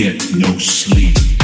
get no sleep.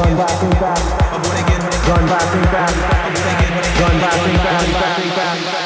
Run back and back. Run back and back. Run back and back.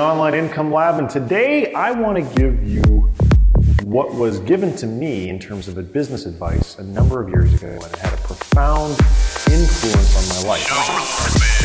Online Income Lab, and today I want to give you what was given to me in terms of a business advice a number of years ago, and it had a profound influence on my life.